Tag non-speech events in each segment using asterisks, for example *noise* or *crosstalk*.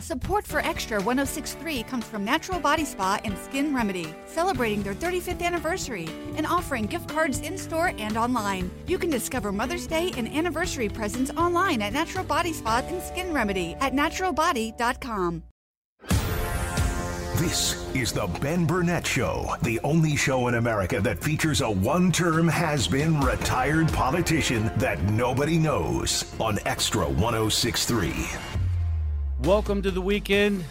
Support for Extra 1063 comes from Natural Body Spa and Skin Remedy, celebrating their 35th anniversary and offering gift cards in store and online. You can discover Mother's Day and anniversary presents online at Natural Body Spa and Skin Remedy at naturalbody.com. This is the Ben Burnett Show, the only show in America that features a one term has been retired politician that nobody knows on Extra 1063. Welcome to the weekend.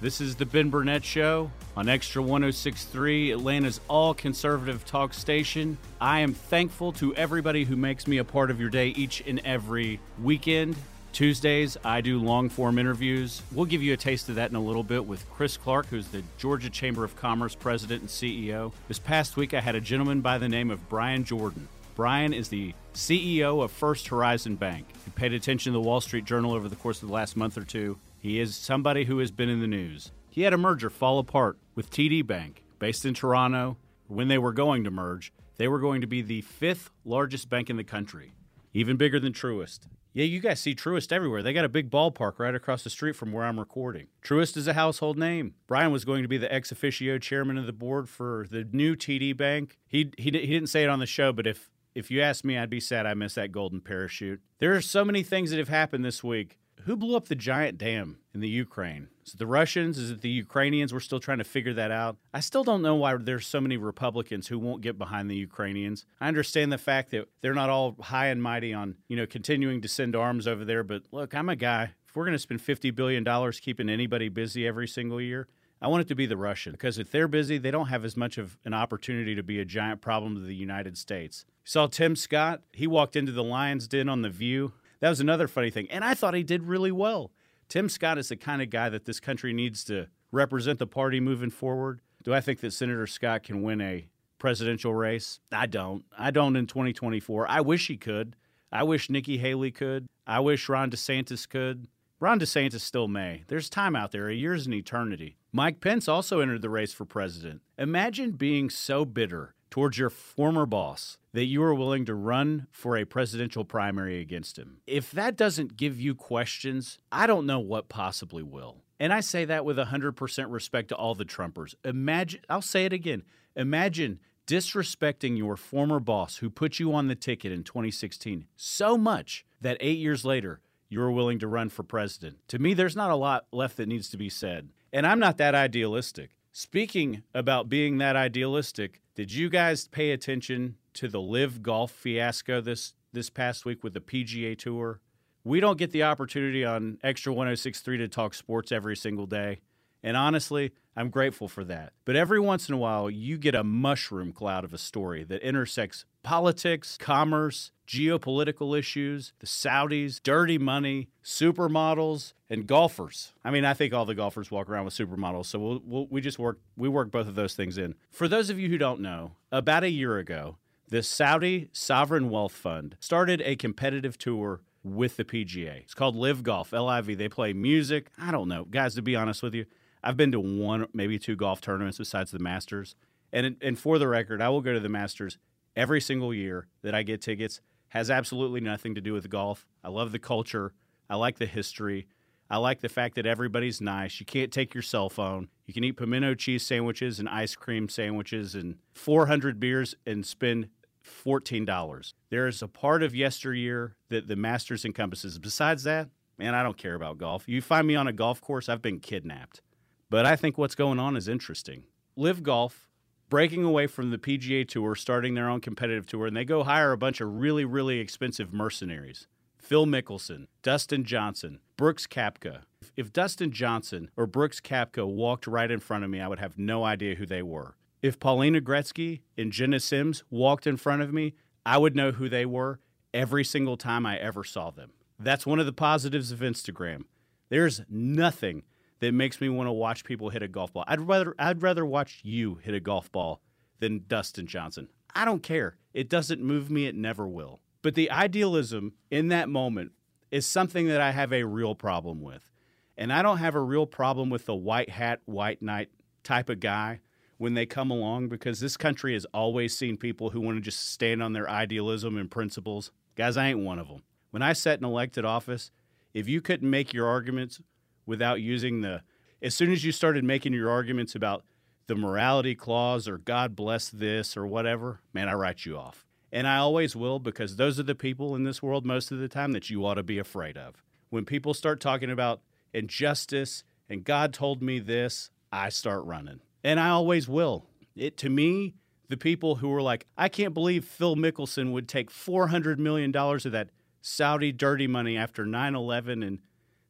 This is the Ben Burnett Show on Extra 1063, Atlanta's all conservative talk station. I am thankful to everybody who makes me a part of your day each and every weekend. Tuesdays, I do long form interviews. We'll give you a taste of that in a little bit with Chris Clark, who's the Georgia Chamber of Commerce president and CEO. This past week, I had a gentleman by the name of Brian Jordan. Brian is the CEO of First Horizon Bank. You paid attention to the Wall Street Journal over the course of the last month or two, he is somebody who has been in the news. He had a merger fall apart with TD Bank, based in Toronto. When they were going to merge, they were going to be the fifth largest bank in the country, even bigger than Truist. Yeah, you guys see Truist everywhere. They got a big ballpark right across the street from where I'm recording. Truist is a household name. Brian was going to be the ex officio chairman of the board for the new TD Bank. He, he, he didn't say it on the show, but if, if you asked me, I'd be sad I missed that golden parachute. There are so many things that have happened this week. Who blew up the giant dam in the Ukraine? Is it the Russians? Is it the Ukrainians? We're still trying to figure that out. I still don't know why there's so many Republicans who won't get behind the Ukrainians. I understand the fact that they're not all high and mighty on, you know, continuing to send arms over there, but look, I'm a guy. If we're going to spend 50 billion dollars keeping anybody busy every single year, I want it to be the Russian because if they're busy, they don't have as much of an opportunity to be a giant problem to the United States. You saw Tim Scott, he walked into the Lions Den on The View that was another funny thing. And I thought he did really well. Tim Scott is the kind of guy that this country needs to represent the party moving forward. Do I think that Senator Scott can win a presidential race? I don't. I don't in 2024. I wish he could. I wish Nikki Haley could. I wish Ron DeSantis could. Ron DeSantis still may. There's time out there. A year's an eternity. Mike Pence also entered the race for president. Imagine being so bitter towards your former boss that you are willing to run for a presidential primary against him. If that doesn't give you questions, I don't know what possibly will. And I say that with 100% respect to all the Trumpers. Imagine, I'll say it again. Imagine disrespecting your former boss who put you on the ticket in 2016 so much that eight years later, you're willing to run for president. To me, there's not a lot left that needs to be said. And I'm not that idealistic. Speaking about being that idealistic, did you guys pay attention to the LIV Golf fiasco this this past week with the PGA Tour? We don't get the opportunity on Extra 1063 to talk sports every single day. And honestly, I'm grateful for that. But every once in a while, you get a mushroom cloud of a story that intersects politics, commerce, geopolitical issues, the Saudis, dirty money, supermodels, and golfers. I mean, I think all the golfers walk around with supermodels, so we'll, we'll, we just work we work both of those things in. For those of you who don't know, about a year ago, the Saudi Sovereign Wealth Fund started a competitive tour with the PGA. It's called LIV Golf, LIV. They play music. I don't know, guys. To be honest with you, I've been to one, maybe two golf tournaments besides the Masters. And and for the record, I will go to the Masters every single year that I get tickets has absolutely nothing to do with golf. I love the culture. I like the history. I like the fact that everybody's nice. You can't take your cell phone. You can eat pimento cheese sandwiches and ice cream sandwiches and 400 beers and spend $14. There is a part of yesteryear that the Masters encompasses. Besides that, man, I don't care about golf. You find me on a golf course, I've been kidnapped. But I think what's going on is interesting. LIV Golf breaking away from the PGA Tour, starting their own competitive tour, and they go hire a bunch of really, really expensive mercenaries. Phil Mickelson, Dustin Johnson, Brooks Koepka. If Dustin Johnson or Brooks Koepka walked right in front of me, I would have no idea who they were. If Paulina Gretzky and Jena Sims walked in front of me, I would know who they were every single time I ever saw them. That's one of the positives of Instagram. There's nothing that makes me want to watch people hit a golf ball. I'd rather I'd rather watch you hit a golf ball than Dustin Johnson. I don't care. It doesn't move me, it never will. But the idealism in that moment is something that I have a real problem with. And I don't have a real problem with the white hat, white knight type of guy when they come along because this country has always seen people who want to just stand on their idealism and principles. Guys, I ain't one of them. When I sat in elected office, if you couldn't make your arguments without using the. As soon as you started making your arguments about the morality clause or God bless this or whatever, man, I write you off. And I always will because those are the people in this world most of the time that you ought to be afraid of. When people start talking about injustice and God told me this, I start running. And I always will. It to me, the people who were like, I can't believe Phil Mickelson would take $400 million of that Saudi dirty money after 9 11 and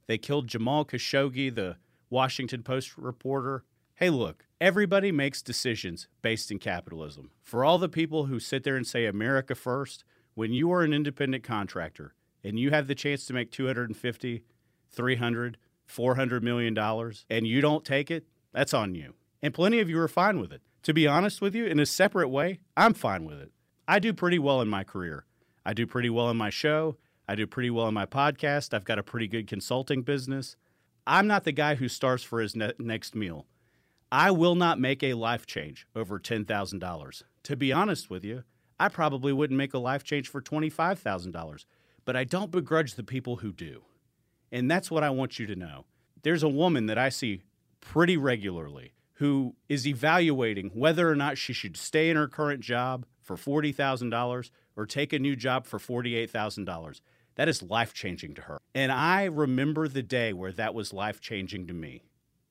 they killed Jamal Khashoggi, the Washington Post reporter. Hey, look, everybody makes decisions based in capitalism. For all the people who sit there and say America first, when you are an independent contractor and you have the chance to make 250, 300, 400 million dollars and you don't take it, that's on you. And plenty of you are fine with it. To be honest with you, in a separate way, I'm fine with it. I do pretty well in my career. I do pretty well in my show. I do pretty well in my podcast. I've got a pretty good consulting business. I'm not the guy who starves for his ne- next meal. I will not make a life change over $10,000. To be honest with you, I probably wouldn't make a life change for $25,000, but I don't begrudge the people who do. And that's what I want you to know. There's a woman that I see pretty regularly who is evaluating whether or not she should stay in her current job for $40,000 or take a new job for $48,000. That is life changing to her. And I remember the day where that was life changing to me.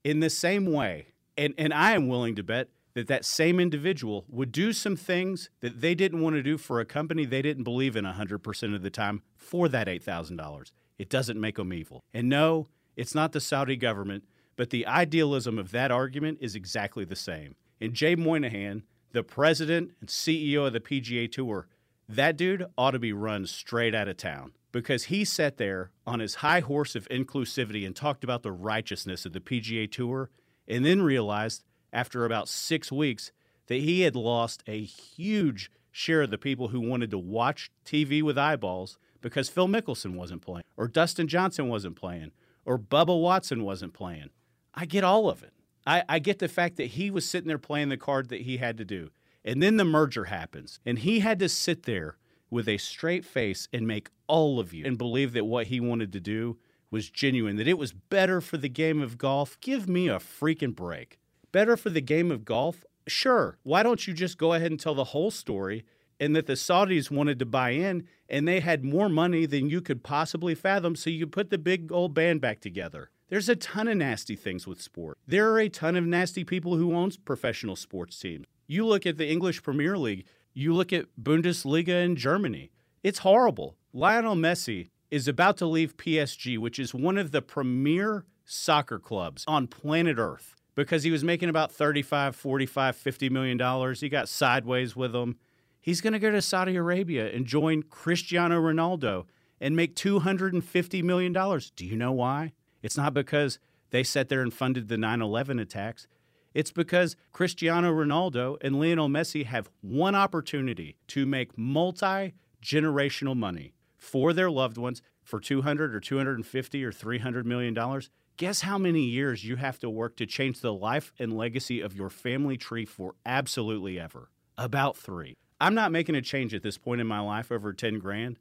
In the same way, and, and I am willing to bet that that same individual would do some things that they didn't want to do for a company they didn't believe in 100% of the time for that $8,000. It doesn't make them evil. And no, it's not the Saudi government, but the idealism of that argument is exactly the same. And Jay Monahan, the president and CEO of the PGA Tour, that dude ought to be run straight out of town because he sat there on his high horse of inclusivity and talked about the righteousness of the PGA Tour and then realized after about six weeks that he had lost a huge share of the people who wanted to watch TV with eyeballs because Phil Mickelson wasn't playing, or Dustin Johnson wasn't playing, or Bubba Watson wasn't playing. I get all of it. I, I get the fact that he was sitting there playing the card that he had to do. And then the merger happens, and he had to sit there with a straight face and make all of you and believe that what he wanted to do was genuine, that it was better for the game of golf. Give me a freaking break. Better for the game of golf? Sure. Why don't you just go ahead and tell the whole story and that the Saudis wanted to buy in and they had more money than you could possibly fathom, so you could put the big old band back together? There's a ton of nasty things with sport. There are a ton of nasty people who owns professional sports teams. You look at the English Premier League, you look at Bundesliga in Germany. It's horrible. Lionel Messi is about to leave PSG, which is one of the premier soccer clubs on planet Earth, because he was making about 35, 45, 50 million dollars. He got sideways with them. He's going to go to Saudi Arabia and join Cristiano Ronaldo and make 250 million dollars. Do you know why? It's not because they sat there and funded the 9/11 attacks. It's because Cristiano Ronaldo and Lionel Messi have one opportunity to make multi generational money for their loved ones for 200 or 250 or 300 million dollars. Guess how many years you have to work to change the life and legacy of your family tree for absolutely ever? About 3. I'm not making a change at this point in my life over 10 grand.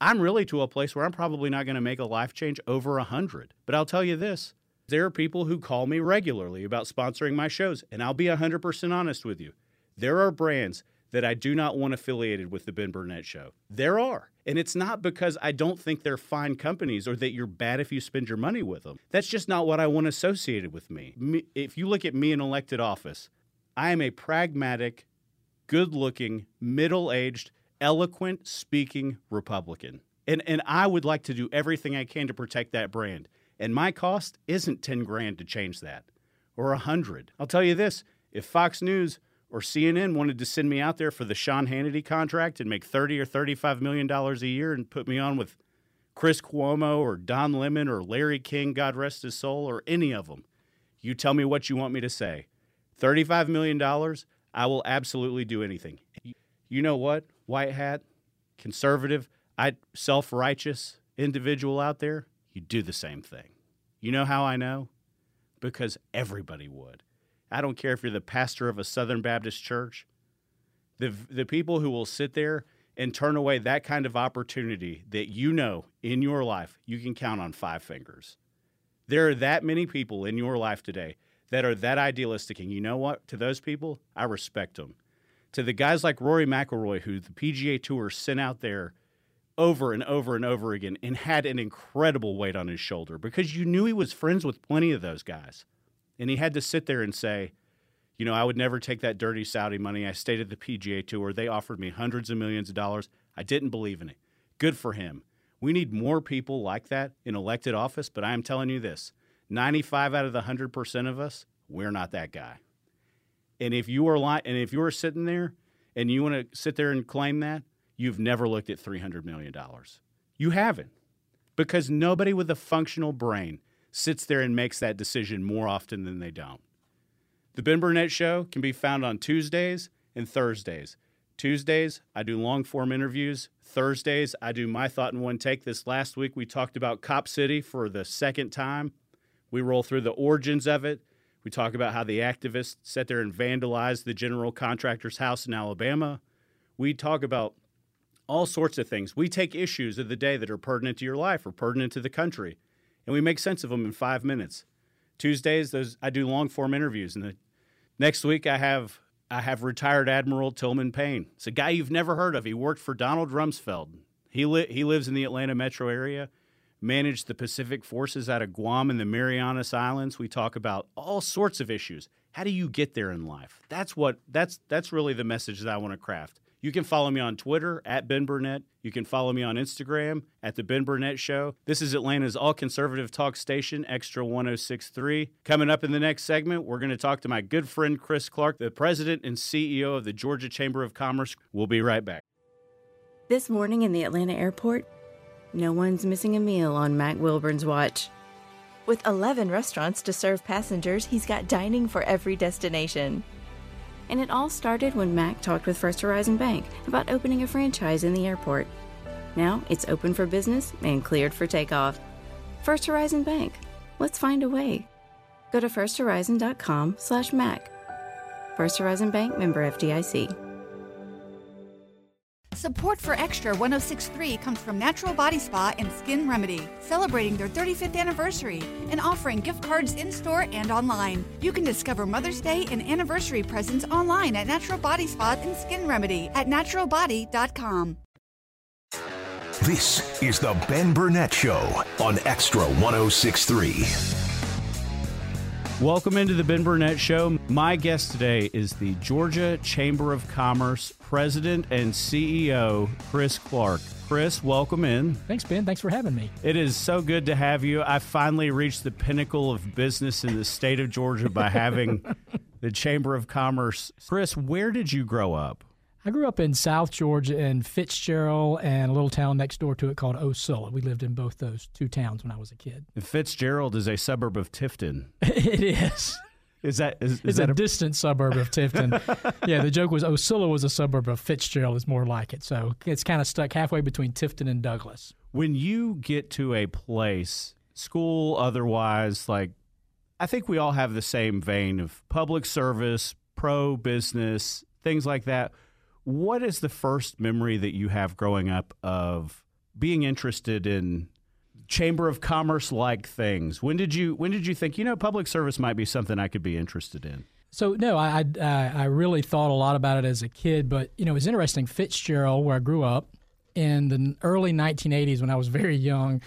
I'm really to a place where I'm probably not going to make a life change over 100. But I'll tell you this, there are people who call me regularly about sponsoring my shows, and I'll be 100% honest with you. There are brands that I do not want affiliated with the Ben Burnett Show. There are. And it's not because I don't think they're fine companies or that you're bad if you spend your money with them. That's just not what I want associated with me. me if you look at me in elected office, I am a pragmatic, good looking, middle aged, eloquent speaking Republican. And, and I would like to do everything I can to protect that brand. And my cost isn't 10 grand to change that or a 100. I'll tell you this if Fox News or CNN wanted to send me out there for the Sean Hannity contract and make 30 or 35 million dollars a year and put me on with Chris Cuomo or Don Lemon or Larry King, God rest his soul, or any of them, you tell me what you want me to say. $35 million, I will absolutely do anything. You know what? White hat, conservative, I self-righteous individual out there, you do the same thing. You know how I know? Because everybody would. I don't care if you're the pastor of a Southern Baptist church. The, the people who will sit there and turn away that kind of opportunity that you know in your life you can count on five fingers. There are that many people in your life today that are that idealistic. And you know what? To those people, I respect them. To the guys like Rory McIlroy, who the PGA Tour sent out there over and over and over again and had an incredible weight on his shoulder because you knew he was friends with plenty of those guys. And he had to sit there and say, you know, I would never take that dirty Saudi money. I stayed at the PGA Tour. They offered me hundreds of millions of dollars. I didn't believe in it. Good for him. We need more people like that in elected office, but I am telling you this 95 out of the 100% of us, we're not that guy. And if you are li- and if you're sitting there and you want to sit there and claim that, you've never looked at $300 million. You haven't. Because nobody with a functional brain sits there and makes that decision more often than they don't. The Ben Burnett Show can be found on Tuesdays and Thursdays. Tuesdays, I do long form interviews. Thursdays, I do my thought in one take. This last week, we talked about Cop City for the second time. We roll through the origins of it. We talk about how the activists sat there and vandalized the general contractor's house in Alabama. We talk about all sorts of things. We take issues of the day that are pertinent to your life or pertinent to the country, and we make sense of them in five minutes. Tuesdays, those I do long form interviews, and the Next week, I have I have retired Admiral Tillman Payne. It's a guy you've never heard of. He worked for Donald Rumsfeld. He li- he lives in the Atlanta metro area. Managed the Pacific forces out of Guam and the Marianas Islands. We talk about all sorts of issues. How do you get there in life? That's what that's that's really the message that I want to craft. You can follow me on Twitter at Ben Burnett. You can follow me on Instagram at The Ben Burnett Show. This is Atlanta's all conservative talk station, Extra 1063. Coming up in the next segment, we're going to talk to my good friend Chris Clark, the president and CEO of the Georgia Chamber of Commerce. We'll be right back. This morning in the Atlanta airport, no one's missing a meal on Mac Wilburn's watch. With 11 restaurants to serve passengers, he's got dining for every destination. And it all started when Mac talked with First Horizon Bank about opening a franchise in the airport. Now it's open for business and cleared for takeoff. First Horizon Bank. Let's find a way. Go to firsthorizon.com/mac. First Horizon Bank member FDIC. Support for Extra 1063 comes from Natural Body Spa and Skin Remedy, celebrating their 35th anniversary and offering gift cards in store and online. You can discover Mother's Day and anniversary presents online at Natural Body Spa and Skin Remedy at naturalbody.com. This is the Ben Burnett Show on Extra 1063. Welcome into the Ben Burnett Show. My guest today is the Georgia Chamber of Commerce President and CEO, Chris Clark. Chris, welcome in. Thanks, Ben. Thanks for having me. It is so good to have you. I finally reached the pinnacle of business in the state of Georgia by having *laughs* the Chamber of Commerce. Chris, where did you grow up? I grew up in South Georgia in Fitzgerald and a little town next door to it called Ocilla. We lived in both those two towns when I was a kid. Fitzgerald is a suburb of Tifton. *laughs* it is. Is that is, is it's that a, distant suburb of Tifton? *laughs* yeah, the joke was Ocilla was a suburb of Fitzgerald. Is more like it. So it's kind of stuck halfway between Tifton and Douglas. When you get to a place, school, otherwise, like I think we all have the same vein of public service, pro business, things like that. What is the first memory that you have growing up of being interested in chamber of commerce like things? When did you when did you think you know public service might be something I could be interested in? So no, I, I I really thought a lot about it as a kid, but you know it was interesting. Fitzgerald, where I grew up, in the early 1980s when I was very young,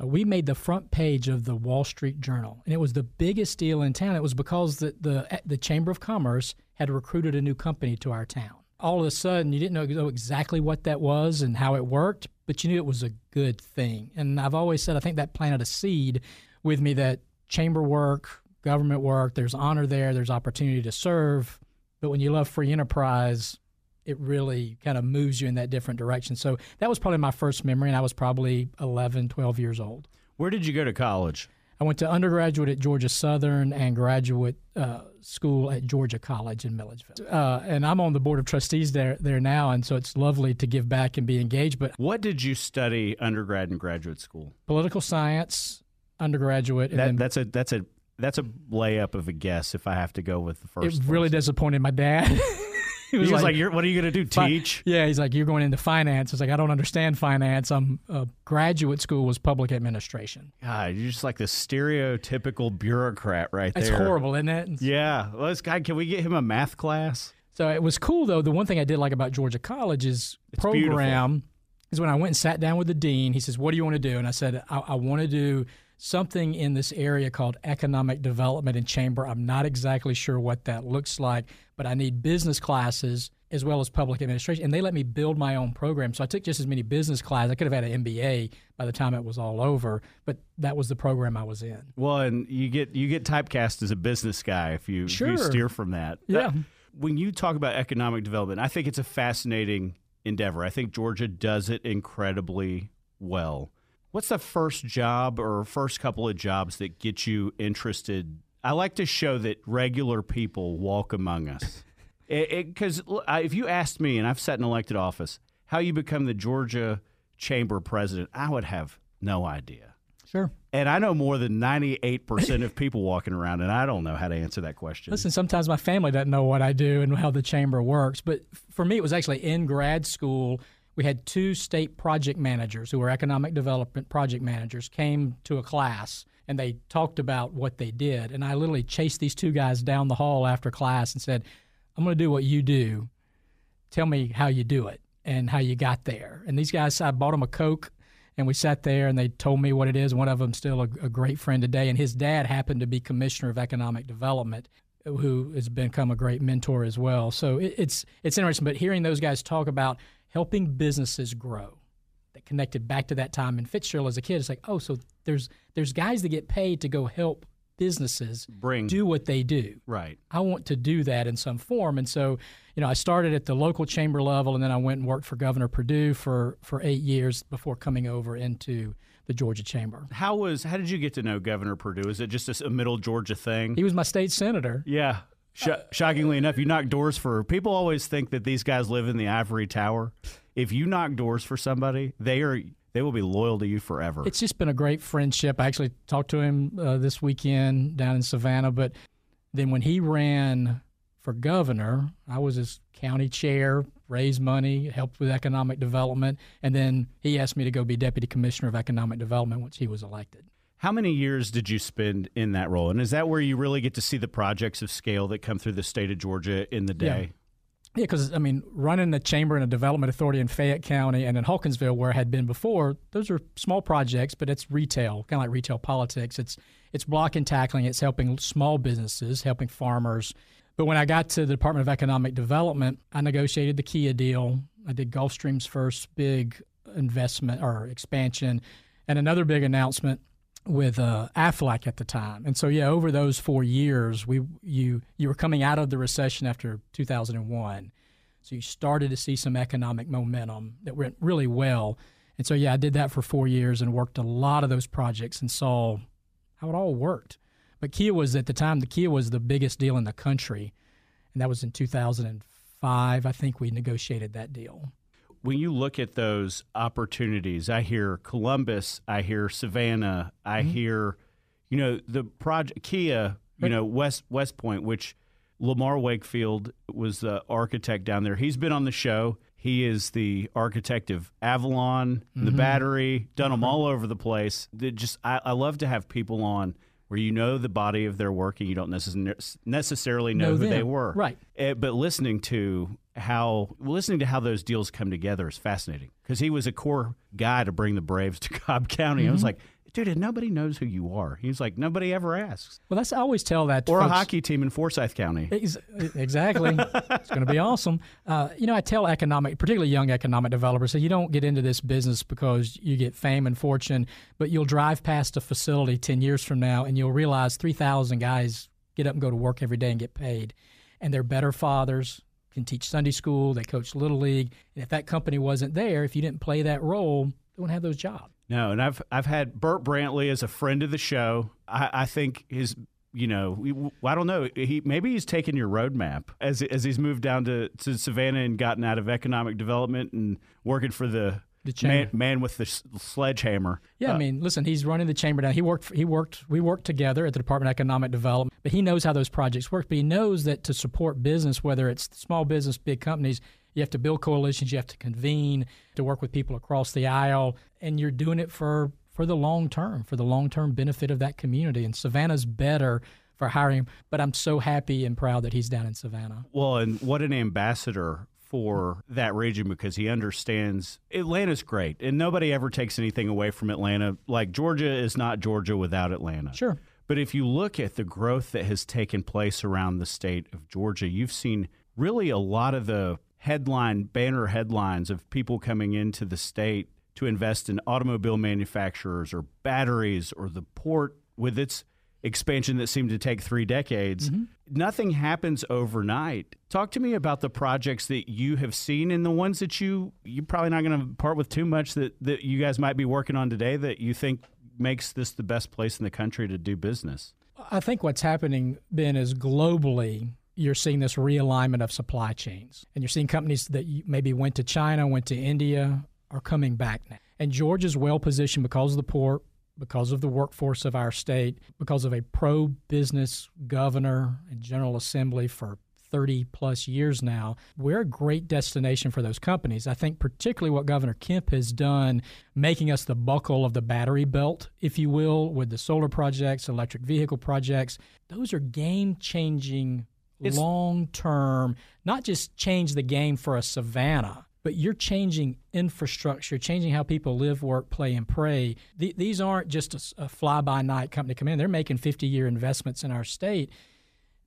uh, we made the front page of the Wall Street Journal, and it was the biggest deal in town. It was because the the, the Chamber of Commerce had recruited a new company to our town all of a sudden you didn't know exactly what that was and how it worked, but you knew it was a good thing. And I've always said I think that planted a seed with me that chamber work, government work, there's honor there, there's opportunity to serve. But when you love free enterprise, it really kind of moves you in that different direction. So that was probably my first memory, and I was probably 11, 12 years old. Where did you go to college? I went to undergraduate at Georgia Southern and graduate uh, school at Georgia College in Milledgeville. Uh, and I'm on the board of trustees there there now, and so it's lovely to give back and be engaged. But what did you study undergrad and graduate school? Political science, undergraduate. That, that's a that's a that's a layup of a guess if I have to go with the first. It really disappointed my dad. *laughs* *laughs* he was, like, You're, "What are you going to do? Teach?" Yeah, he's like, "You're going into finance." It's like I don't understand finance. I'm uh, graduate school was public administration. God, you're just like the stereotypical bureaucrat right It's there. horrible, isn't it? Yeah. Well, this guy, can we get him a math class? So it was cool though. The one thing I did like about Georgia College's It's program is when I went and sat down with the dean. He says, "What do you want to do?" And I said, "I, I want to do something in this area called economic development and chamber. I'm not exactly sure what that looks like, but I need business classes." As well as public administration, and they let me build my own program. So I took just as many business classes. I could have had an MBA by the time it was all over, but that was the program I was in. Well, and you get you get typecast as a business guy if you, if you steer from that. Yeah. Uh, when you talk about economic development, I think it's a fascinating endeavor. I think Georgia does it incredibly well. What's the first job or first couple of jobs that get you interested? I like to show that regular people walk among us. *laughs* Because if you asked me, and I've sat in elected office, how you become the Georgia Chamber president, I would have no idea. Sure. And I know more than 98% of people walking around, and I don't know how to answer that question. Listen, sometimes my family doesn't know what I do and how the chamber works. But for me, it was actually in grad school. We had two state project managers who were economic development project managers came to a class and they talked about what they did. And I literally chased these two guys down the hall after class and said, I'm going to do what you do. Tell me how you do it and how you got there. And these guys, I bought them a Coke and we sat there and they told me what it is. One of them still a, a great friend today, and his dad happened to be commissioner of economic development, who has become a great mentor as well. So it, it's it's interesting. But hearing those guys talk about helping businesses grow, that connected back to that time in Fitzgerald as a kid, it's like, oh, so there's there's guys that get paid to go help businesses Bring do what they do. right. I want to do that in some form. And so, you know, I started at the local chamber level and then I went and worked for Governor Perdue for, for eight years before coming over into the Georgia Chamber. How was how did you get to know Governor Perdue? Is it just a middle Georgia thing? He was my state senator. yeah. Sh- shockingly enough, you knock doors for people. Always think that these guys live in the ivory tower. If you knock doors for somebody, they are they will be loyal to you forever. It's just been a great friendship. I actually talked to him uh, this weekend down in Savannah, but then when he ran for governor, I was his county chair, raised money, helped with economic development, and then he asked me to go be deputy commissioner of economic development once he was elected. How many years did you spend in that role? And is that where you really get to see the projects of scale that come through the state of Georgia in the day? Yeah, because I mean, running the chamber and a development authority in Fayette County and in Hawkinsville, where I had been before, those are small projects, but it's retail, kind of like retail politics. It's it's block and tackling. It's helping small businesses, helping farmers. But when I got to the Department of Economic Development, I negotiated the Kia deal. I did Gulfstream's first big investment or expansion, and another big announcement with uh, at the time. And so yeah, over those four years, we you you were coming out of the recession after 2001, so you started to see some economic momentum that went really well. And so yeah, I did that for four years and worked a lot of those projects and saw how it all worked. But Kia was at the time the Kia was the biggest deal in the country, and that was in 2005. I think we negotiated that deal. When you look at those opportunities, I hear Columbus, I hear Savannah, I mm-hmm. hear, you know, the project Kia, you know, West West Point, which Lamar Wakefield was the architect down there. He's been on the show. He is the architect of Avalon, the mm-hmm. Battery, done them mm-hmm. all over the place. They just, I, I love to have people on where you know the body of their work and you don't necess- necessarily know, Know who they were. Right. Eh, but listening to how listening to how those deals come together is fascinating because he was a core guy to bring the Braves to *laughs* Cobb County. I was like, dude, and nobody knows who you are. He's like, nobody ever asks. Well, that's I always tell that to Or a hockey team in Forsyth County. Ex- Exactly. it's going to be *laughs* awesome. Uh, you know, I tell economic, particularly young economic developers, that you don't get into this business because you get fame and fortune, but you'll drive past a facility 10 years from now and you'll realize 3,000 guys get up and go to work every day and get paid. And they're better fathers, can teach Sunday school, they coach Little League. And if that company wasn't there, if you didn't play that role, wouldn't have those jobs. No, and I've I've had Bert Brantley as a friend of the show. I, I think his you know I don't know he maybe he's taken your roadmap as as he's moved down to, to Savannah and gotten out of economic development and working for the The man, man with the sledgehammer. Yeah, I Uh, mean, listen, he's running the chamber down. He worked. He worked. We worked together at the Department of Economic Development. But he knows how those projects work. But he knows that to support business, whether it's small business, big companies, you have to build coalitions. You have to convene to work with people across the aisle, and you're doing it for for the long term, for the long term benefit of that community. And Savannah's better for hiring. But I'm so happy and proud that he's down in Savannah. Well, and what an ambassador for that region because he understands Atlanta's great, and nobody ever takes anything away from Atlanta. Like Georgia is not Georgia without Atlanta. Sure. But if you look at the growth that has taken place around the state of Georgia, you've seen really a lot of the headline banner headlines of people coming into the state to invest in automobile manufacturers or batteries or the port with its expansion that seemed to take three decades. Mm-hmm. Nothing happens overnight. Talk to me about the projects that you have seen and the ones that you you're probably not going to part with too much that, that you guys might be working on today that you think makes this the best place in the country to do business. I think what's happening, Ben, is globally you're seeing this realignment of supply chains, and you're seeing companies that maybe went to China, went to India, are coming back now. And Georgia's well positioned because of the port, because of the workforce of our state, because of a pro-business governor and General Assembly for 30 plus years now, we're a great destination for those companies. I think particularly what Governor Kemp has done, making us the buckle of the battery belt, if you will, with the solar projects, electric vehicle projects, those are game changing, long term, not just change the game for a Savannah. But you're changing infrastructure, changing how people live, work, play, and pray. Th- these aren't just a fly by night company coming in. They're making 50 year investments in our state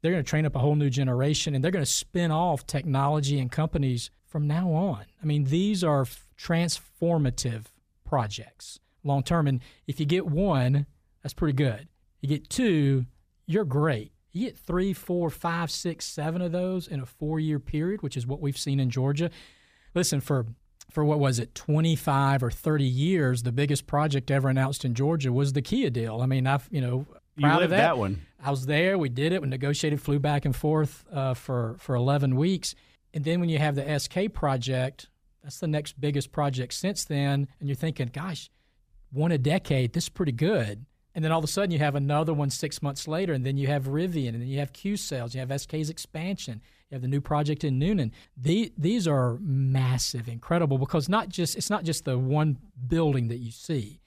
they're going to train up a whole new generation and they're going to spin off technology and companies from now on. I mean, these are f- transformative projects long term. And if you get one, that's pretty good. You get two, you're great. You get three, four, five, six, seven of those in a four year period, which is what we've seen in Georgia. Listen, for for what was it, 25 or 30 years, the biggest project ever announced in Georgia was the Kia deal. I mean, I've, you know, You proud of that. that one. I was there. We did it. We negotiated, flew back and forth uh, for for 11 weeks, and then when you have the SK project, that's the next biggest project since then, and you're thinking, gosh, one a decade. This is pretty good. And then all of a sudden you have another one six months later, and then you have Rivian, and then you have Qcells, you have SK's expansion, you have the new project in Newnan. The, these are massive, incredible, because not just it's not just the one building that you see,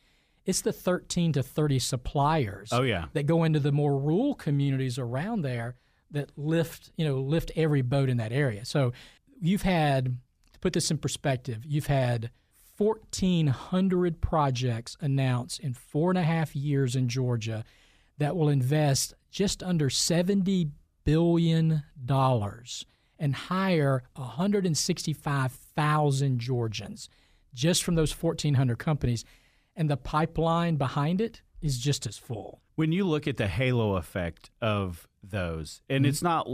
it's the 13 to 30 suppliers Oh, yeah. that go into the more rural communities around there that lift you know lift every boat in that area. So you've had to put this in perspective, you've had 1,400 projects announced in four and a half years in Georgia that will invest just under 70 billion dollars and hire 165,000 Georgians just from those 1,400 companies, and the pipeline behind it is just as full. When you look at the halo effect of those, and Mm-hmm. it's not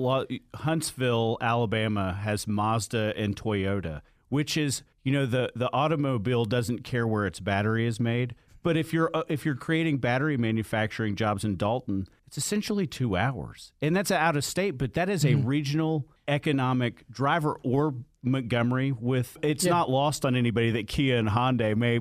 Huntsville, Alabama has Mazda and Toyota, which is you know the the automobile doesn't care where its battery is made, but if you're uh, if you're creating battery manufacturing jobs in Dalton, it's essentially two hours, and that's out of state, but that is a Mm-hmm. regional economic driver or Montgomery. With it's Yeah. not lost on anybody that Kia and Hyundai may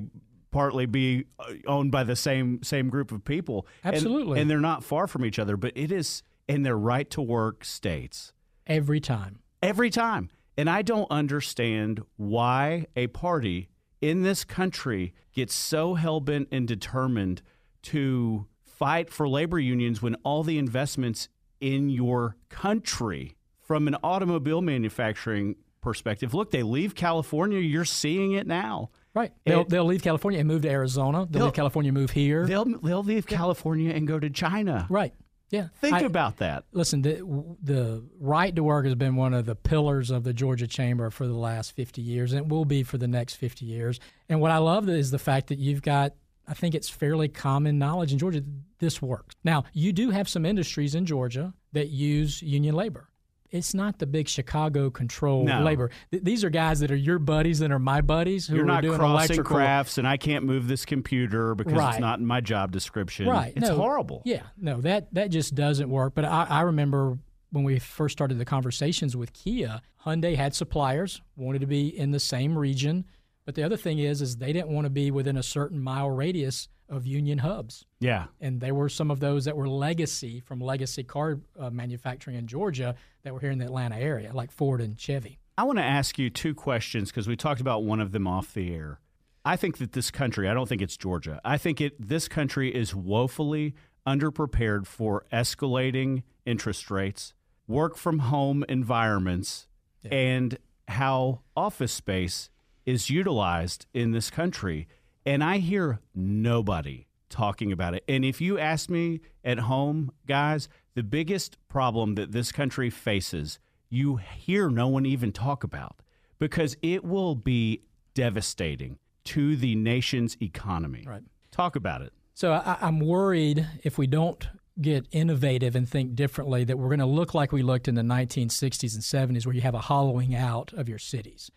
partly be uh, owned by the same same group of people. And- Absolutely. and, they're not far from each other, but it is in their right to work states Every time. every time. And I don't understand why a party in this country gets so hell bent and determined to fight for labor unions when all the investments in your country from an automobile manufacturing perspective look they leave california you're seeing it now Right. They'll, It- they'll leave California and move to Arizona. They'll, They'll- leave California and move here. they'll they'll leave california and go to china Right. Yeah. think I- about that Listen, the, the right to work has been one of the pillars of the Georgia Chamber for the last 50 years, and it will be for the next 50 years. And what I love is the fact that you've got, I think it's fairly common knowledge in Georgia, this works. Now, you do have some industries in Georgia that use union labor. It's not the big Chicago controlled No. labor. Th- these are guys that are your buddies that are my buddies who You're are not doing crossing electrical. crafts, and I can't move this computer because Right. it's not in my job description. Right. It's no, horrible. Yeah. No, that that just doesn't work. But I, I remember when we first started the conversations with Kia, Hyundai had suppliers, wanted to be in the same region But the other thing is, is they didn't want to be within a certain mile radius of union hubs. Yeah. And they were some of those that were legacy from legacy car uh, manufacturing in Georgia that were here in the Atlanta area, like Ford and Chevy. I want to ask you two questions because we talked about one of them off the air. I think that this country, I don't think it's Georgia. I think it this country is woefully underprepared for escalating interest rates, work from home environments, yeah. and how office space is utilized in this country. And I hear nobody talking about it. And if you ask me at home, guys, the biggest problem that this country faces, you hear no one even talk about because it will be devastating to the nation's economy. Right. Talk about it. So I, I'm worried if we don't get innovative and think differently that we're going to look like we looked in the 1960s and 70s where you have a hollowing out of your cities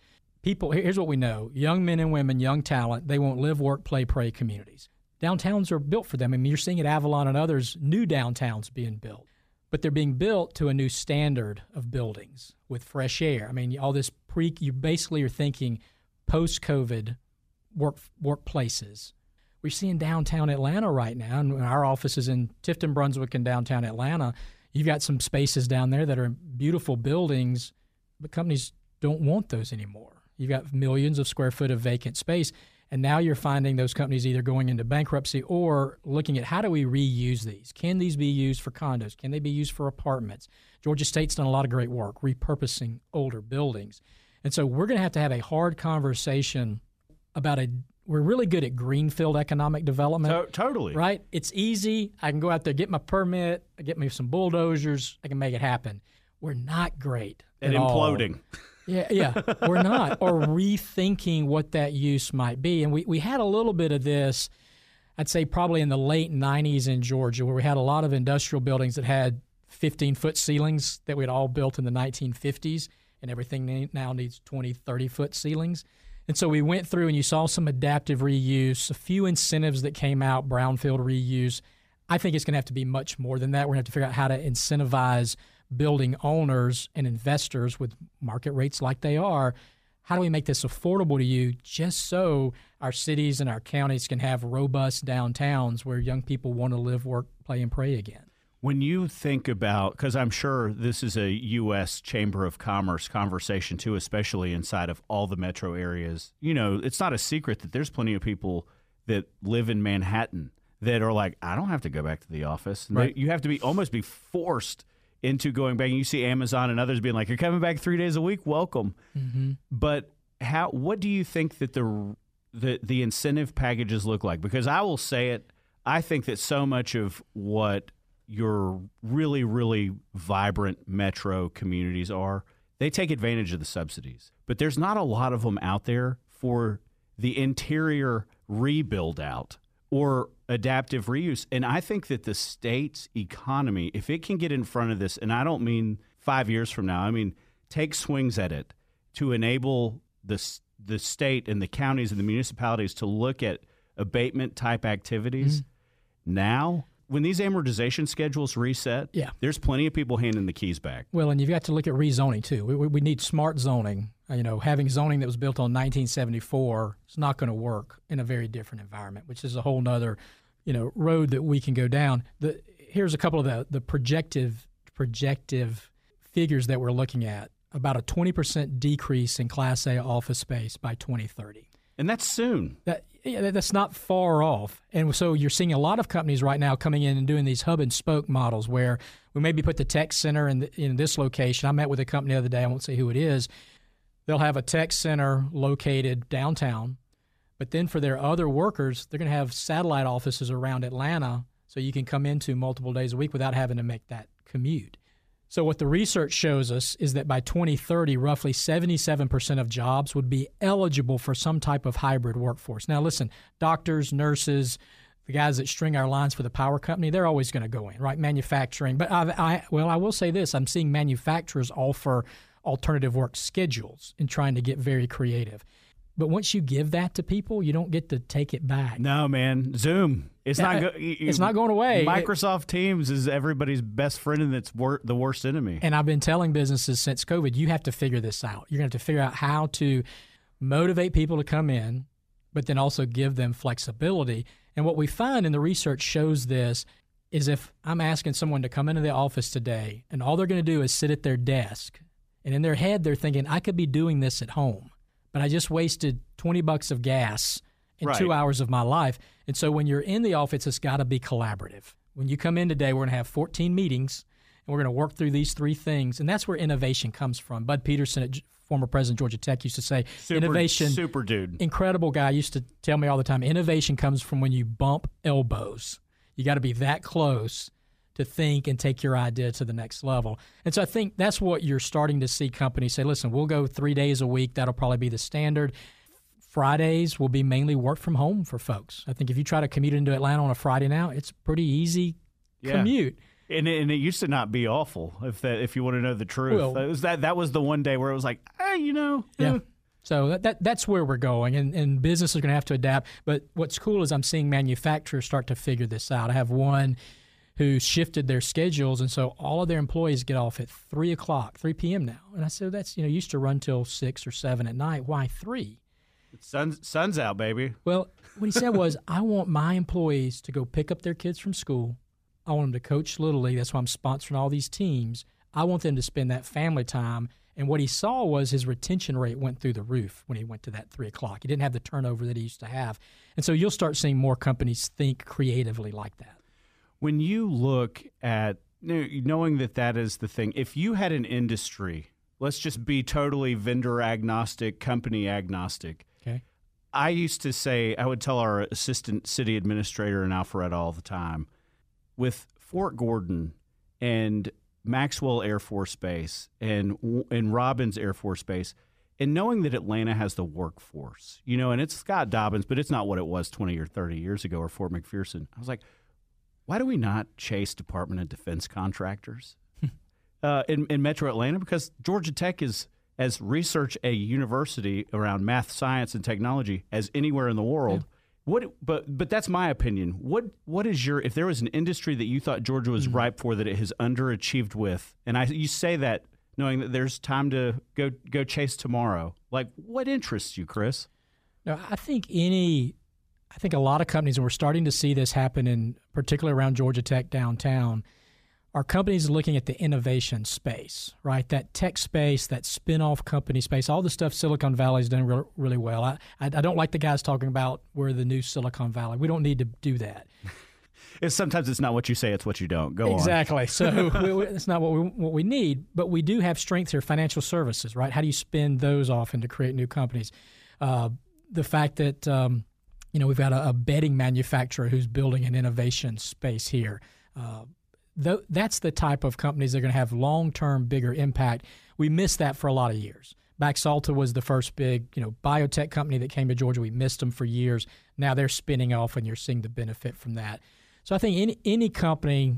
people here's what we know. Young men and women young talent they won't live work play pray communities. Downtowns are built for them. I mean you're seeing at avalon and others new downtowns being built. But they're being built to a new standard of buildings with fresh air. I mean all this pre you basically are thinking post covid work workplaces. We're seeing downtown atlanta right now and our office is in tifton brunswick and downtown atlanta. You've got some spaces down there that are beautiful buildings but companies don't want those anymore You've got millions of square foot of vacant space. And now you're finding those companies either going into bankruptcy or looking at how do we reuse these? Can these be used for condos? Can they be used for apartments? Georgia State's done a lot of great work repurposing older buildings. And so we're going to have to have a hard conversation about a we're really good at greenfield economic development. To- totally. Right? It's easy. I can go out there, get my permit, get me some bulldozers, I can make it happen. We're not great at, at imploding. Yeah, yeah, we're not. or rethinking what that use might be. And we, we had a little bit of this, I'd say probably in the late 90s in Georgia, where we had a lot of industrial buildings that had 15 foot ceilings that we'd all built in the 1950s, and everything now needs 20, 30 foot ceilings. And so we went through and you saw some adaptive reuse, a few incentives that came out, brownfield reuse. I think it's going to have to be much more than that. We're going to have to figure out how to incentivize building owners and investors with market rates like they are. How do we make this affordable to you just so our cities and our counties can have robust downtowns where young people want to live, work, play, and pray again? When you think about, because I'm sure this is a U.S. Chamber of Commerce conversation too, especially inside of all the metro areas, you know, it's not a secret that there's plenty of people that live in Manhattan that are like, I don't have to go back to the office. Right. They, you have to be almost be forced into going back. And you see Amazon and others being like, "You're coming back three days a week, welcome." Mm-hmm. But how? What do you think that the the the incentive packages look like? Because I will say it, I think that so much of what your really really vibrant metro communities are, they take advantage of the subsidies. But there's not a lot of them out there for the interior rebuild out or adaptive reuse. And I think that the state's economy, if it can get in front of this, and I don't mean five years from now, I mean take swings at it to enable the the state and the counties and the municipalities to look at abatement type activities mm-hmm. now when these amortization schedules reset, yeah. there's plenty of people handing the keys back. Well, and you've got to look at rezoning too. We, we need smart zoning. You know, having zoning that was built on 1974 is not going to work in a very different environment, which is a whole nother, you know, road that we can go down. The, here's a couple of the, the projective projective figures that we're looking at. About a 20% decrease in Class A office space by 2030. And that's soon. That yeah, that's not far off. And so you're seeing a lot of companies right now coming in and doing these hub and spoke models where we maybe put the tech center in, the, in this location. I met with a company the other day, I won't say who it is. They'll have a tech center located downtown, but then for their other workers, they're going to have satellite offices around Atlanta so you can come into multiple days a week without having to make that commute. So, what the research shows us is that by 2030, roughly 77% of jobs would be eligible for some type of hybrid workforce. Now, listen, doctors, nurses, the guys that string our lines for the power company, they're always going to go in, right? Manufacturing. But I, I, well, I will say this I'm seeing manufacturers offer alternative work schedules and trying to get very creative. But once you give that to people, you don't get to take it back. No, man. Zoom. It's not. Uh, go- it's not going away. Microsoft it, Teams is everybody's best friend, and it's wor- the worst enemy. And I've been telling businesses since COVID, you have to figure this out. You're going to have to figure out how to motivate people to come in, but then also give them flexibility. And what we find in the research shows this is if I'm asking someone to come into the office today and all they're going to do is sit at their desk and in their head they're thinking I could be doing this at home, but I just wasted 20 bucks of gas in Right. 2 hours of my life. And so when you're in the office it's got to be collaborative. When you come in today we're going to have 14 meetings and we're going to work through these three things and that's where innovation comes from. Bud Peterson at former president of Georgia Tech used to say Super, innovation super dude. incredible guy used to tell me all the time innovation comes from when you bump elbows you got to be that close to think and take your idea to the next level and so i think that's what you're starting to see companies say listen we'll go three days a week that'll probably be the standard fridays will be mainly work from home for folks i think if you try to commute into atlanta on a friday now it's a pretty easy Yeah. commute And it, and it used to not be awful. If that, if you want to know the truth, Well- that was that. That was the one day where it was like, hey, you know, Yeah. eh, So that, that that's where we're going, and, and business is going to have to adapt. But what's cool is I'm seeing manufacturers start to figure this out. I have one who shifted their schedules, and so all of their employees get off at three o'clock, three p.m. now. And I said, that's you know used to run till six or seven at night. Why three? sun's sun's out, baby. Well, what he said was, *laughs* I want my employees to go pick up their kids from school. I want them to coach Little League. That's why I'm sponsoring all these teams. I want them to spend that family time. And what he saw was his retention rate went through the roof when he went to that three o'clock. He didn't have the turnover that he used to have. And so you'll start seeing more companies think creatively like that. When you look at knowing that that is the thing, if you had an industry, let's just be totally vendor agnostic, company agnostic. Okay. I used to say, I would tell our assistant city administrator in Alpharetta all the time with Fort Gordon and Maxwell Air Force Base and and Robins Air Force Base, and knowing that Atlanta has the workforce, you know, and it's Scott Dobbins, but it's not what it was 20 or 30 years ago or Fort McPherson. I was like, why do we not chase Department of Defense contractors uh, in, in Metro Atlanta? Because Georgia Tech is as research a university around math, science, and technology as anywhere in the world. What, but but that's my opinion. What what is your if there was an industry that you thought Georgia was ripe for that it has underachieved with, and I you say that knowing that there's time to go go chase tomorrow. Like what interests you, Chris? No, I think any, I think a lot of companies, and we're starting to see this happen in particularly around Georgia Tech downtown, are companies looking at the innovation space, right? That tech space, that spin-off company space, all the stuff Silicon Valley's done re- really well. I, I, I don't like the guys talking about we're the new Silicon Valley. We don't need to do that. *laughs* It's sometimes it's not what you say, it's what you don't. Go on. Exactly. *laughs* So we, we, it's not what we what we need, but we do have strength here. Financial services, right? How do you spin those off and to create new companies? Uh, the fact that um, you know we've got a, a bedding manufacturer who's building an innovation space here. Uh, th- that's the type of companies that are going to have long term, bigger impact. We missed that for a lot of years. Baxalta was the first big, you know, biotech company that came to Georgia. We missed them for years. Now they're spinning off, and you're seeing the benefit from that. So I think any any company,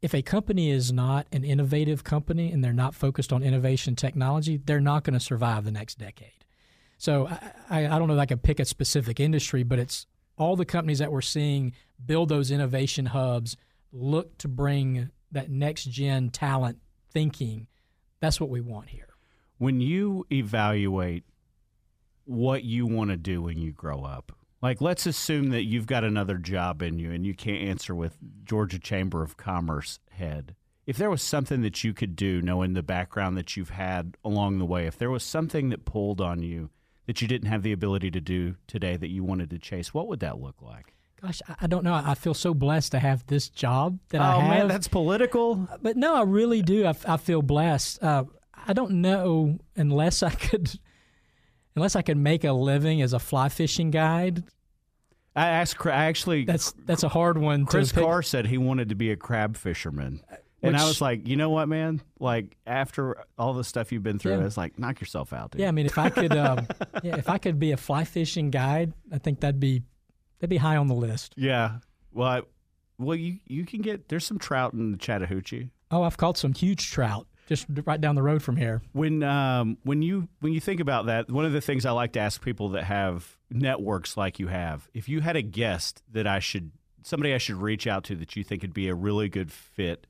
if a company is not an innovative company and they're not focused on innovation technology, they're not going to survive the next decade. So I, I, don't know if I could pick a specific industry, but it's all the companies that we're seeing build those innovation hubs, look to bring that next gen talent thinking. That's what we want here. when you evaluate what you want to do when you grow up, like let's assume that you've got another job in you and you can't answer with Georgia Chamber of Commerce head. If there was something that you could do, knowing the background that you've had along the way, if there was something that pulled on you that you didn't have the ability to do today that you wanted to chase, what would that look like? Gosh, I, I don't know. I feel so blessed to have this job that oh I have. Oh man, that's political. but no, I really do. I feel blessed. Uh, I don't know unless I could, *laughs* unless I could make a living as a fly fishing guide. I asked. I actually That's that's a hard one. Chris. Carr said he wanted to be a crab fisherman. And I was like, you know what, man? Like after all the stuff you've been through, Yeah. it's like knock yourself out, dude. Yeah, I mean, if I could, um, *laughs* yeah, if I could be a fly fishing guide, I think that'd be that'd be high on the list. Yeah. Well, I, well, you you can get there's some trout in the Chattahoochee. Oh, I've caught some huge trout just right down the road from here. When um when you when you think about that, one of the things I like to ask people that have networks like you have, if you had a guest that I should somebody I should reach out to that you think would be a really good fit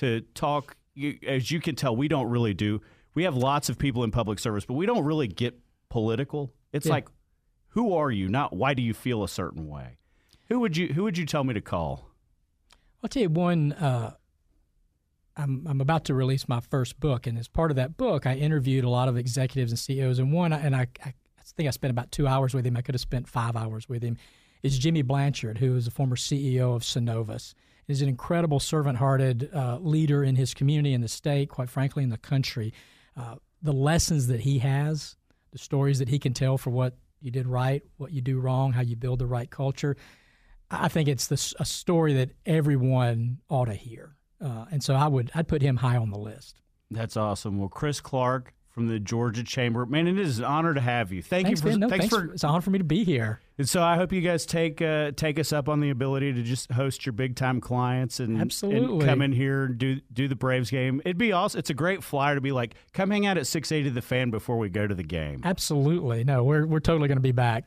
to talk you, as you can tell we don't really do we have lots of people in public service, but we don't really get political. It's Yeah. like, who are you? Not why do you feel a certain way. Who would you Who would you tell me to call? I'll tell you one. Uh, I'm I'm about to release my first book, and as part of that book, I interviewed a lot of executives and CEOs. And one, and I, I, I think I spent about two hours with him. I could have spent five hours with him. Is Jimmy Blanchard, who is a former CEO of Synovus. He's an incredible servant-hearted uh, leader in his community, in the state, quite frankly, in the country. Uh, the lessons that he has, the stories that he can tell for what you did right, what you do wrong, how you build the right culture. I think it's a story that everyone ought to hear, uh, and so I would I'd put him high on the list. That's awesome. Well, Chris Clark from the Georgia Chamber, man, it is an honor to have you. Thank Thanks, you for. No, thanks, thanks for. it's an honor for me to be here. and so I hope you guys take uh, take us up on the ability to just host your big time clients and, and Absolutely. come in here and do do the Braves game. It'd be awesome. It's a great flyer to be like, come hang out at six eighty the fan before we go to the game. Absolutely, no, we're we're totally going to be back.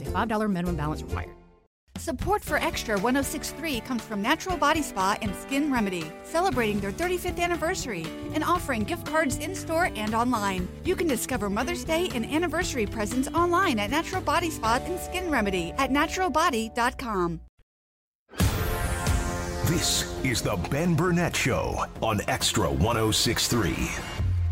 a $5 minimum balance required. Support for Extra 1063 comes from Natural Body Spa and Skin Remedy, celebrating their 35th anniversary and offering gift cards in store and online. You can discover Mother's Day and anniversary presents online at Natural Body Spa and Skin Remedy at naturalbody.com. This is the Ben Burnett Show on Extra 1063.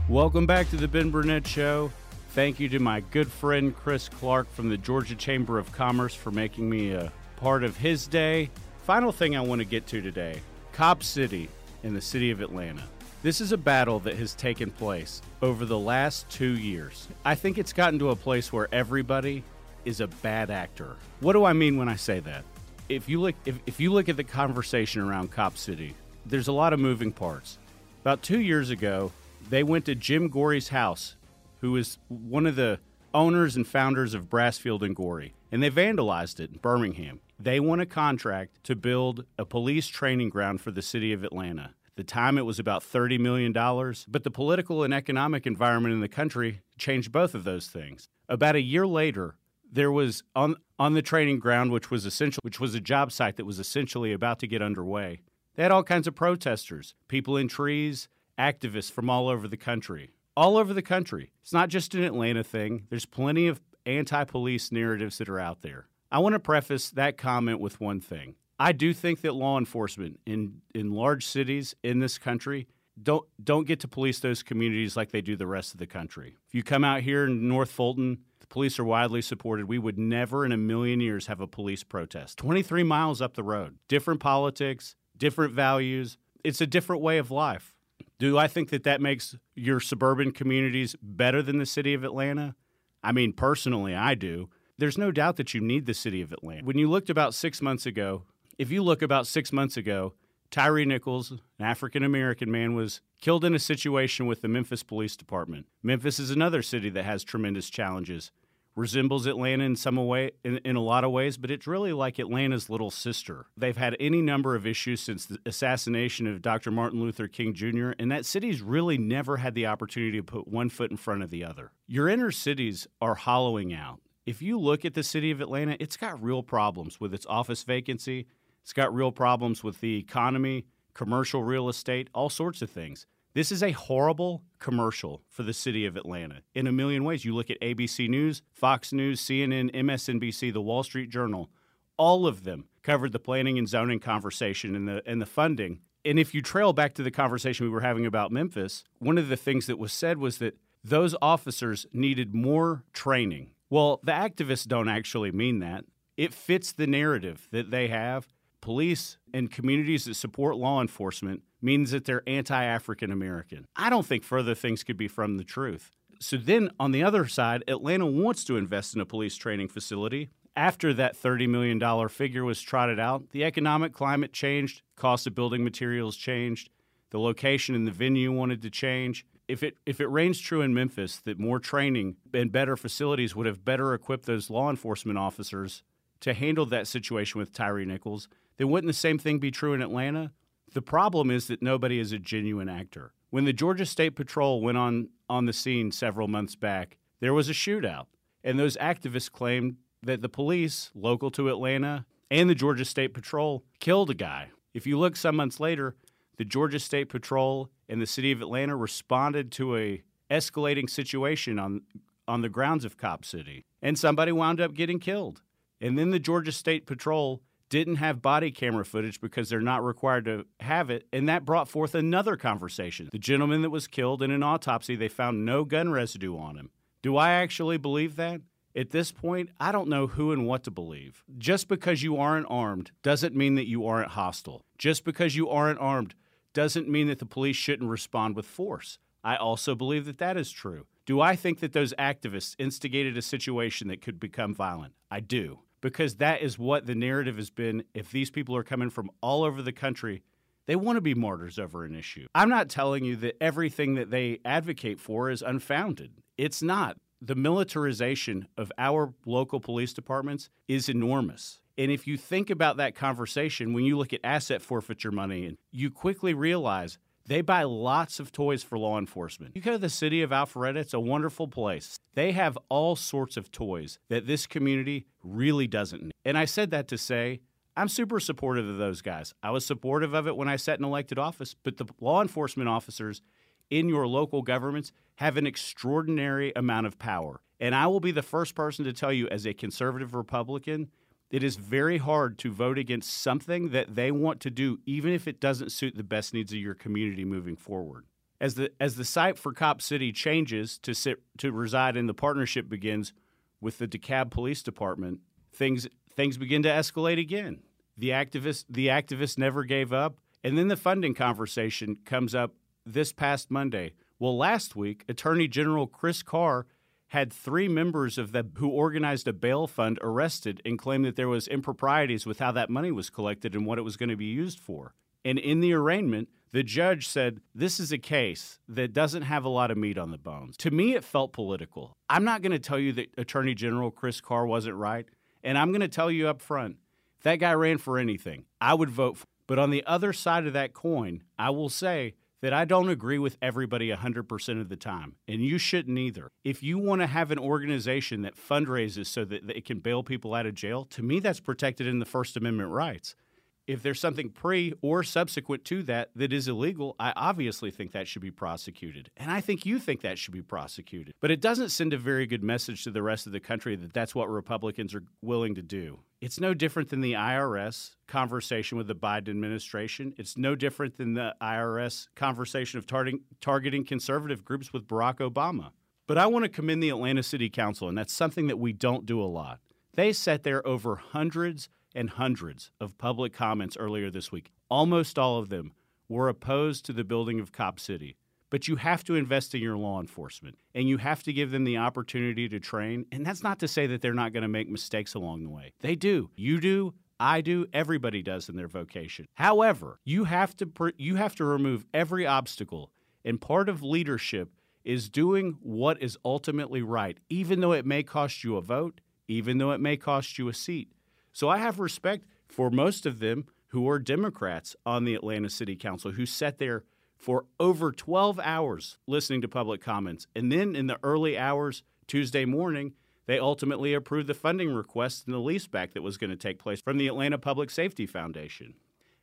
Welcome back to the Ben Burnett Show. Thank you to my good friend Chris Clark from the Georgia Chamber of Commerce for making me a part of his day. Final thing I want to get to today Cop City in the city of Atlanta. This is a battle that has taken place over the last two years. I think it's gotten to a place where everybody is a bad actor. What do I mean when I say that? If you look if, if you look at the conversation around Cop City, there's a lot of moving parts. About two years ago, they went to Jim Gorrie's house, who is one of the owners and founders of Brasfield and Gorrie, and they vandalized it in Birmingham. They won a contract to build a police training ground for the city of Atlanta. At the time, it was about $30 million, but the political and economic environment in the country changed both of those things. About a year later, there was on on the training ground, which was essential, which was a job site that was essentially about to get underway. They had all kinds of protesters, people in trees, activists from all over the country. All over the country. It's not just an Atlanta thing. There's plenty of anti-police narratives that are out there. I want to preface that comment with one thing. I do think that law enforcement in in large cities in this country don't don't get to police those communities like they do the rest of the country. If you come out here in North Fulton, the police are widely supported. We would never in a million years have a police protest. 23 miles up the road. Different politics, different values. It's a different way of life. Do I think that that makes your suburban communities better than the city of Atlanta? I mean, personally, I do. There's no doubt that you need the city of Atlanta. When you looked about six months ago, if you look about six months ago, Tyre Nichols, an African American man, was killed in a situation with the Memphis Police Department. Memphis is another city that has tremendous challenges. Resembles Atlanta in some way, in, in a lot of ways, but it's really like Atlanta's little sister. They've had any number of issues since the assassination of Dr. Martin Luther King Jr., and that city's really never had the opportunity to put one foot in front of the other. Your inner cities are hollowing out. If you look at the city of Atlanta, it's got real problems with its office vacancy, it's got real problems with the economy, commercial real estate, all sorts of things. This is a horrible commercial for the city of Atlanta in a million ways. You look at ABC News, Fox News, CNN, MSNBC, The Wall Street Journal, all of them covered the planning and zoning conversation and the and the funding. And if you trail back to the conversation we were having about Memphis, one of the things that was said was that those officers needed more training. Well, the activists don't actually mean that. It fits the narrative that they have. Police and communities that support law enforcement means that they're anti African American. I don't think further things could be from the truth. So then on the other side, Atlanta wants to invest in a police training facility. After that $30 million figure was trotted out, the economic climate changed, cost of building materials changed, the location and the venue wanted to change. if it if it reigns true in Memphis that more training and better facilities would have better equipped those law enforcement officers to handle that situation with Tyre Nichols, then wouldn't the same thing be true in Atlanta? The problem is that nobody is a genuine actor. When the Georgia State Patrol went on on the scene several months back, there was a shootout, and those activists claimed that the police local to Atlanta and the Georgia State Patrol killed a guy. If you look some months later, the Georgia State Patrol and the city of Atlanta responded to a escalating situation on on the grounds of Cop City, and somebody wound up getting killed. And then the Georgia State Patrol didn't have body camera footage because they're not required to have it, and that brought forth another conversation. The gentleman that was killed in an autopsy, they found no gun residue on him. Do I actually believe that? At this point, I don't know who and what to believe. Just because you aren't armed doesn't mean that you aren't hostile. Just because you aren't armed doesn't mean that the police shouldn't respond with force. I also believe that that is true. Do I think that those activists instigated a situation that could become violent? I do. Because that is what the narrative has been. If these people are coming from all over the country, they want to be martyrs over an issue. I'm not telling you that everything that they advocate for is unfounded. It's not. The militarization of our local police departments is enormous. And if you think about that conversation, when you look at asset forfeiture money, you quickly realize they buy lots of toys for law enforcement. You go to the city of Alpharetta, it's a wonderful place. They have all sorts of toys that this community really doesn't need. And I said that to say, I'm super supportive of those guys. I was supportive of it when I sat in elected office, but the law enforcement officers in your local governments have an extraordinary amount of power. And I will be the first person to tell you, as a conservative Republican, it is very hard to vote against something that they want to do, even if it doesn't suit the best needs of your community moving forward. As the as the site for Cop City changes to sit to reside in the partnership begins with the DeKalb Police Department, things things begin to escalate again. The activists the activists never gave up, and then the funding conversation comes up this past Monday. Well, last week, Attorney General Chris Carr had three members of the who organized a bail fund arrested and claimed that there was improprieties with how that money was collected and what it was going to be used for. And in the arraignment, the judge said, This is a case that doesn't have a lot of meat on the bones. To me, it felt political. I'm not going to tell you that Attorney General Chris Carr wasn't right. And I'm going to tell you up front if that guy ran for anything, I would vote for. But on the other side of that coin, I will say that I don't agree with everybody 100% of the time, and you shouldn't either. If you want to have an organization that fundraises so that it can bail people out of jail, to me, that's protected in the First Amendment rights. If there's something pre or subsequent to that that is illegal, I obviously think that should be prosecuted. And I think you think that should be prosecuted. But it doesn't send a very good message to the rest of the country that that's what Republicans are willing to do. It's no different than the IRS conversation with the Biden administration. It's no different than the IRS conversation of targeting, targeting conservative groups with Barack Obama. But I want to commend the Atlanta City Council, and that's something that we don't do a lot. They sat there over hundreds and hundreds of public comments earlier this week. Almost all of them were opposed to the building of Cop City. But you have to invest in your law enforcement and you have to give them the opportunity to train. And that's not to say that they're not going to make mistakes along the way. They do. You do. I do. Everybody does in their vocation. However, you have to you have to remove every obstacle. And part of leadership is doing what is ultimately right, even though it may cost you a vote, even though it may cost you a seat. So I have respect for most of them who are Democrats on the Atlanta City Council who sat there for over 12 hours listening to public comments. And then in the early hours Tuesday morning, they ultimately approved the funding request and the leaseback that was going to take place from the Atlanta Public Safety Foundation.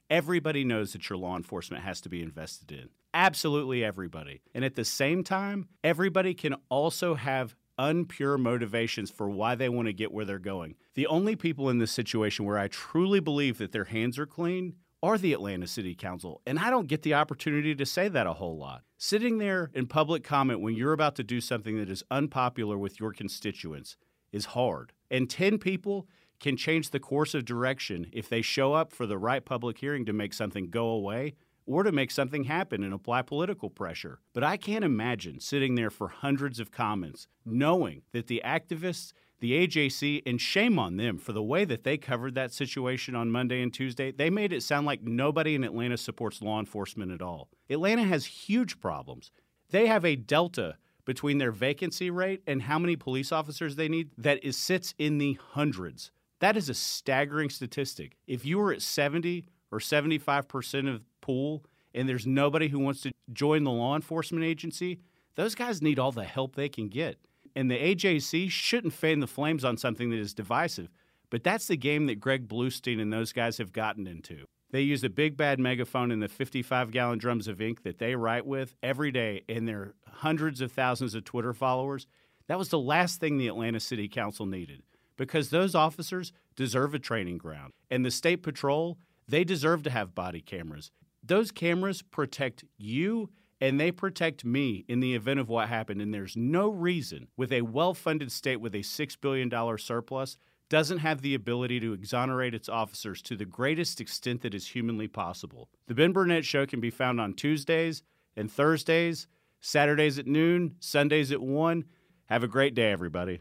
Everybody knows that your law enforcement has to be invested in. Absolutely everybody. And at the same time, everybody can also have unpure motivations for why they want to get where they're going. The only people in this situation where I truly believe that their hands are clean are the Atlanta City Council, and I don't get the opportunity to say that a whole lot. Sitting there in public comment when you're about to do something that is unpopular with your constituents is hard. And 10 people can change the course of direction if they show up for the right public hearing to make something go away or to make something happen and apply political pressure. But I can't imagine sitting there for hundreds of comments knowing that the activists, the AJC, and shame on them for the way that they covered that situation on Monday and Tuesday. They made it sound like nobody in Atlanta supports law enforcement at all. Atlanta has huge problems. They have a delta between their vacancy rate and how many police officers they need that is sits in the hundreds. That is a staggering statistic. If you were at 70 or 75% of pool and there's nobody who wants to join the law enforcement agency, those guys need all the help they can get. And the AJC shouldn't fan the flames on something that is divisive. But that's the game that Greg Bluestein and those guys have gotten into. They use a big bad megaphone and the 55 gallon drums of ink that they write with every day in their hundreds of thousands of Twitter followers. That was the last thing the Atlanta City Council needed because those officers deserve a training ground. And the State Patrol, they deserve to have body cameras. Those cameras protect you and they protect me in the event of what happened. And there's no reason with a well funded state with a $6 billion surplus doesn't have the ability to exonerate its officers to the greatest extent that is humanly possible. The Ben Burnett Show can be found on Tuesdays and Thursdays, Saturdays at noon, Sundays at 1. Have a great day, everybody.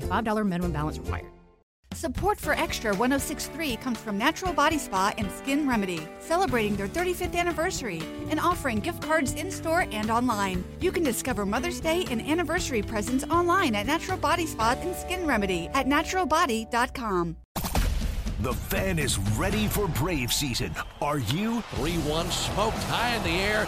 a $5 minimum balance required. Support for Extra 1063 comes from Natural Body Spa and Skin Remedy, celebrating their 35th anniversary and offering gift cards in store and online. You can discover Mother's Day and anniversary presents online at Natural Body Spa and Skin Remedy at naturalbody.com. The fan is ready for Brave season. Are you? 3 1 smoked high in the air,